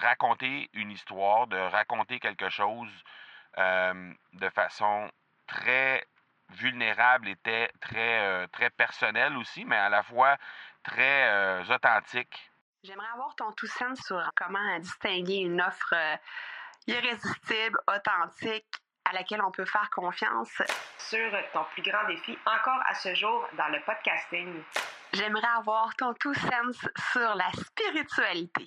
raconter une histoire, de raconter quelque chose de façon très vulnérable et très, très personnelle aussi, mais à la fois très authentique. J'aimerais avoir ton tout sens sur comment distinguer une offre irrésistible, authentique, à laquelle on peut faire confiance. Sur ton plus grand défi encore à ce jour dans le podcasting. J'aimerais avoir ton tout sens sur la spiritualité.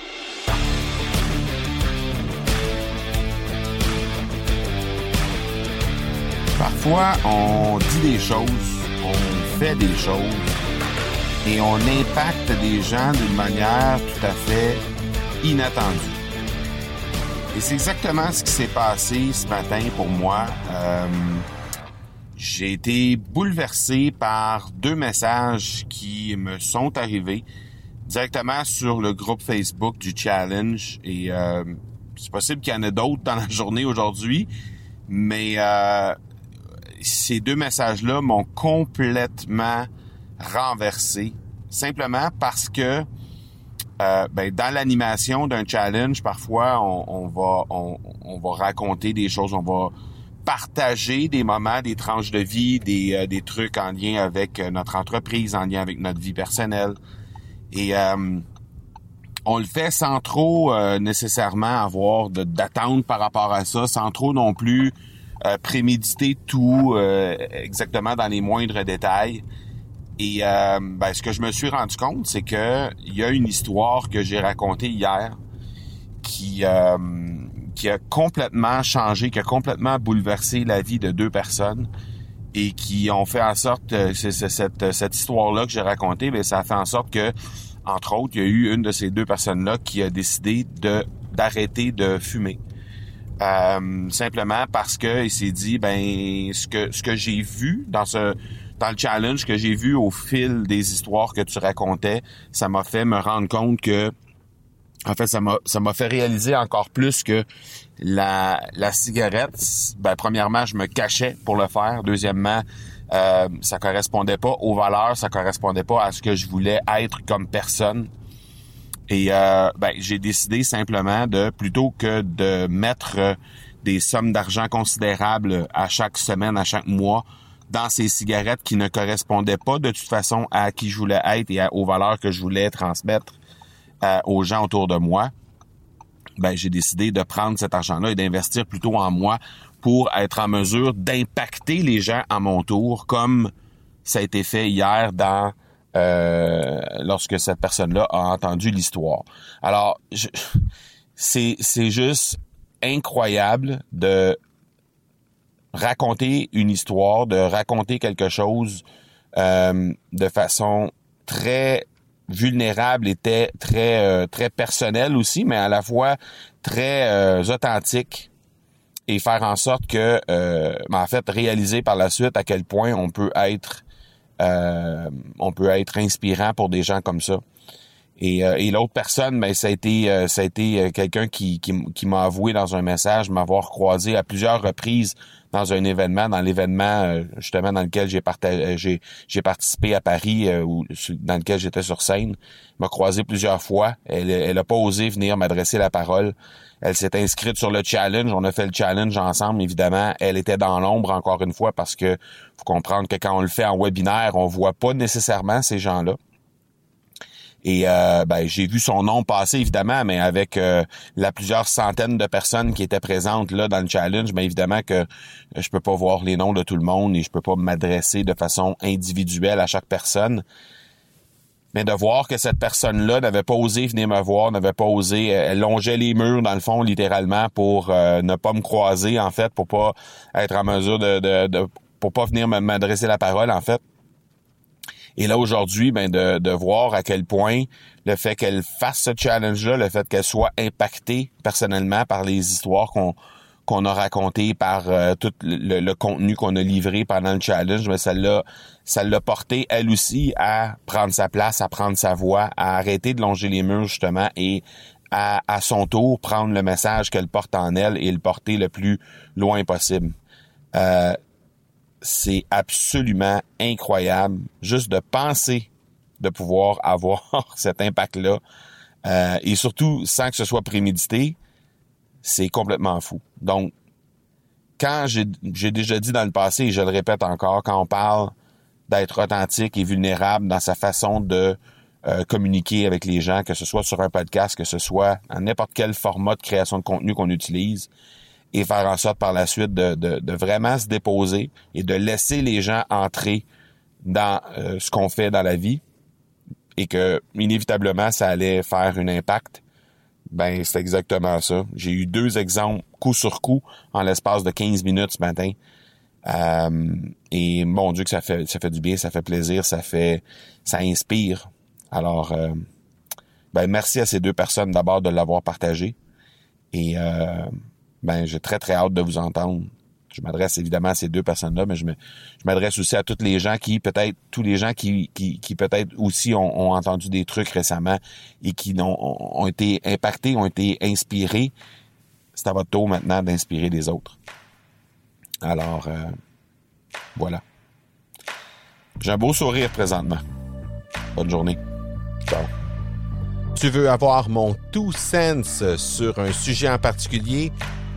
Parfois, on dit des choses on fait des choses et on impacte des gens d'une manière tout à fait inattendue. Et c'est exactement ce qui s'est passé ce matin pour moi. Euh, j'ai été bouleversé par deux messages qui me sont arrivés directement sur le groupe Facebook du challenge et euh, c'est possible qu'il y en ait d'autres dans la journée aujourd'hui, mais euh, ces deux messages-là m'ont complètement renversé, simplement parce que euh, ben, dans l'animation d'un challenge, parfois on, va on, va raconter des choses, on va partager des moments, des tranches de vie, des, euh, des trucs en lien avec euh, notre entreprise, en lien avec notre vie personnelle. Et on le fait sans trop nécessairement avoir d'attente par rapport à ça, sans trop non plus euh, préméditer tout euh, exactement dans les moindres détails. Et euh, ben, ce que je me suis rendu compte, c'est que il y a une histoire que j'ai racontée hier qui qui a complètement changé, qui a complètement bouleversé la vie de deux personnes et qui ont fait en sorte, c'est, cette, cette histoire-là que j'ai racontée, mais ça a fait en sorte que, entre autres, il y a eu une de ces deux personnes-là qui a décidé de d'arrêter de fumer. Euh, simplement parce que il s'est dit ben ce que ce que j'ai vu dans ce dans le challenge que j'ai vu au fil des histoires que tu racontais, ça m'a fait me rendre compte que en fait ça m'a ça m'a fait réaliser encore plus que la la cigarette ben premièrement je me cachais pour le faire, deuxièmement euh, ça correspondait pas aux valeurs, ça correspondait pas à ce que je voulais être comme personne. Et euh, ben, j'ai décidé simplement de, plutôt que de mettre euh, des sommes d'argent considérables à chaque semaine, à chaque mois, dans ces cigarettes qui ne correspondaient pas de toute façon à qui je voulais être et aux valeurs que je voulais transmettre euh, aux gens autour de moi, ben, j'ai décidé de prendre cet argent-là et d'investir plutôt en moi pour être en mesure d'impacter les gens à mon tour, comme ça a été fait hier dans euh, lorsque cette personne-là a entendu l'histoire. Alors, c'est juste incroyable de raconter une histoire, de raconter quelque chose euh, de façon très vulnérable et très euh, très personnelle aussi, mais à la fois très authentique et faire en sorte que, ben, en fait, réaliser par la suite à quel point on peut être on peut être inspirant pour des gens comme ça. Et, euh, et l'autre personne, ben, ça a été, euh, ça a été quelqu'un qui, qui, m'a avoué dans un message m'avoir croisé à plusieurs reprises dans un événement, dans l'événement justement dans lequel j'ai partagé, j'ai participé à Paris ou dans lequel j'étais sur scène. m'a croisé plusieurs fois. Elle, elle pas osé venir m'adresser la parole. Elle s'est inscrite sur le challenge. On a fait le challenge ensemble, évidemment. Elle était dans l'ombre encore une fois parce que faut comprendre que quand on le fait en webinaire, on voit pas nécessairement ces gens-là. Et euh, ben, j'ai vu son nom passer évidemment, mais avec euh, la plusieurs centaines de personnes qui étaient présentes là dans le challenge, ben évidemment que je peux pas voir les noms de tout le monde et je peux pas m'adresser de façon individuelle à chaque personne mais de voir que cette personne-là n'avait pas osé venir me voir, n'avait pas osé, elle longeait les murs dans le fond littéralement pour euh, ne pas me croiser en fait, pour pas être en mesure de, de, de pour pas venir m'adresser la parole en fait. Et là, aujourd'hui, ben, de, de voir à quel point le fait qu'elle fasse ce challenge-là, le fait qu'elle soit impactée personnellement par les histoires qu'on qu'on a racontées, par euh, tout le, contenu qu'on a livré pendant le challenge, mais ben, ça l'a ça l'a porté elle aussi à prendre sa place, à prendre sa voix, à arrêter de longer les murs justement et à, à son tour prendre le message qu'elle porte en elle et le porter le plus loin possible. Euh, c'est absolument incroyable juste de penser de pouvoir avoir cet impact-là. Euh, et surtout, sans que ce soit prémédité, c'est complètement fou. Donc, quand j'ai déjà dit dans le passé, et je le répète encore, quand on parle d'être authentique et vulnérable dans sa façon de euh, communiquer avec les gens, que ce soit sur un podcast, que ce soit à n'importe quel format de création de contenu qu'on utilise, et faire en sorte par la suite de, de, vraiment se déposer et de laisser les gens entrer dans euh, ce qu'on fait dans la vie et que inévitablement ça allait faire un impact, ben c'est exactement ça. J'ai eu deux exemples coup sur coup en l'espace de 15 minutes ce matin. Euh, et mon Dieu que ça fait ça fait du bien, ça fait plaisir, ça fait ça inspire. Alors euh, ben merci à ces deux personnes d'abord de l'avoir partagé. Et euh, ben j'ai très très hâte de vous entendre. Je m'adresse évidemment à ces deux personnes-là, mais je m'adresse aussi à tous les gens qui, peut-être, tous les gens qui, qui, qui peut-être aussi ont, entendu des trucs récemment et qui ont, ont été impactés, ont été inspirés. C'est à votre tour maintenant d'inspirer les autres. Alors, euh, voilà. J'ai un beau sourire présentement. Bonne journée. Ciao. Tu veux avoir mon tout sens sur un sujet en particulier?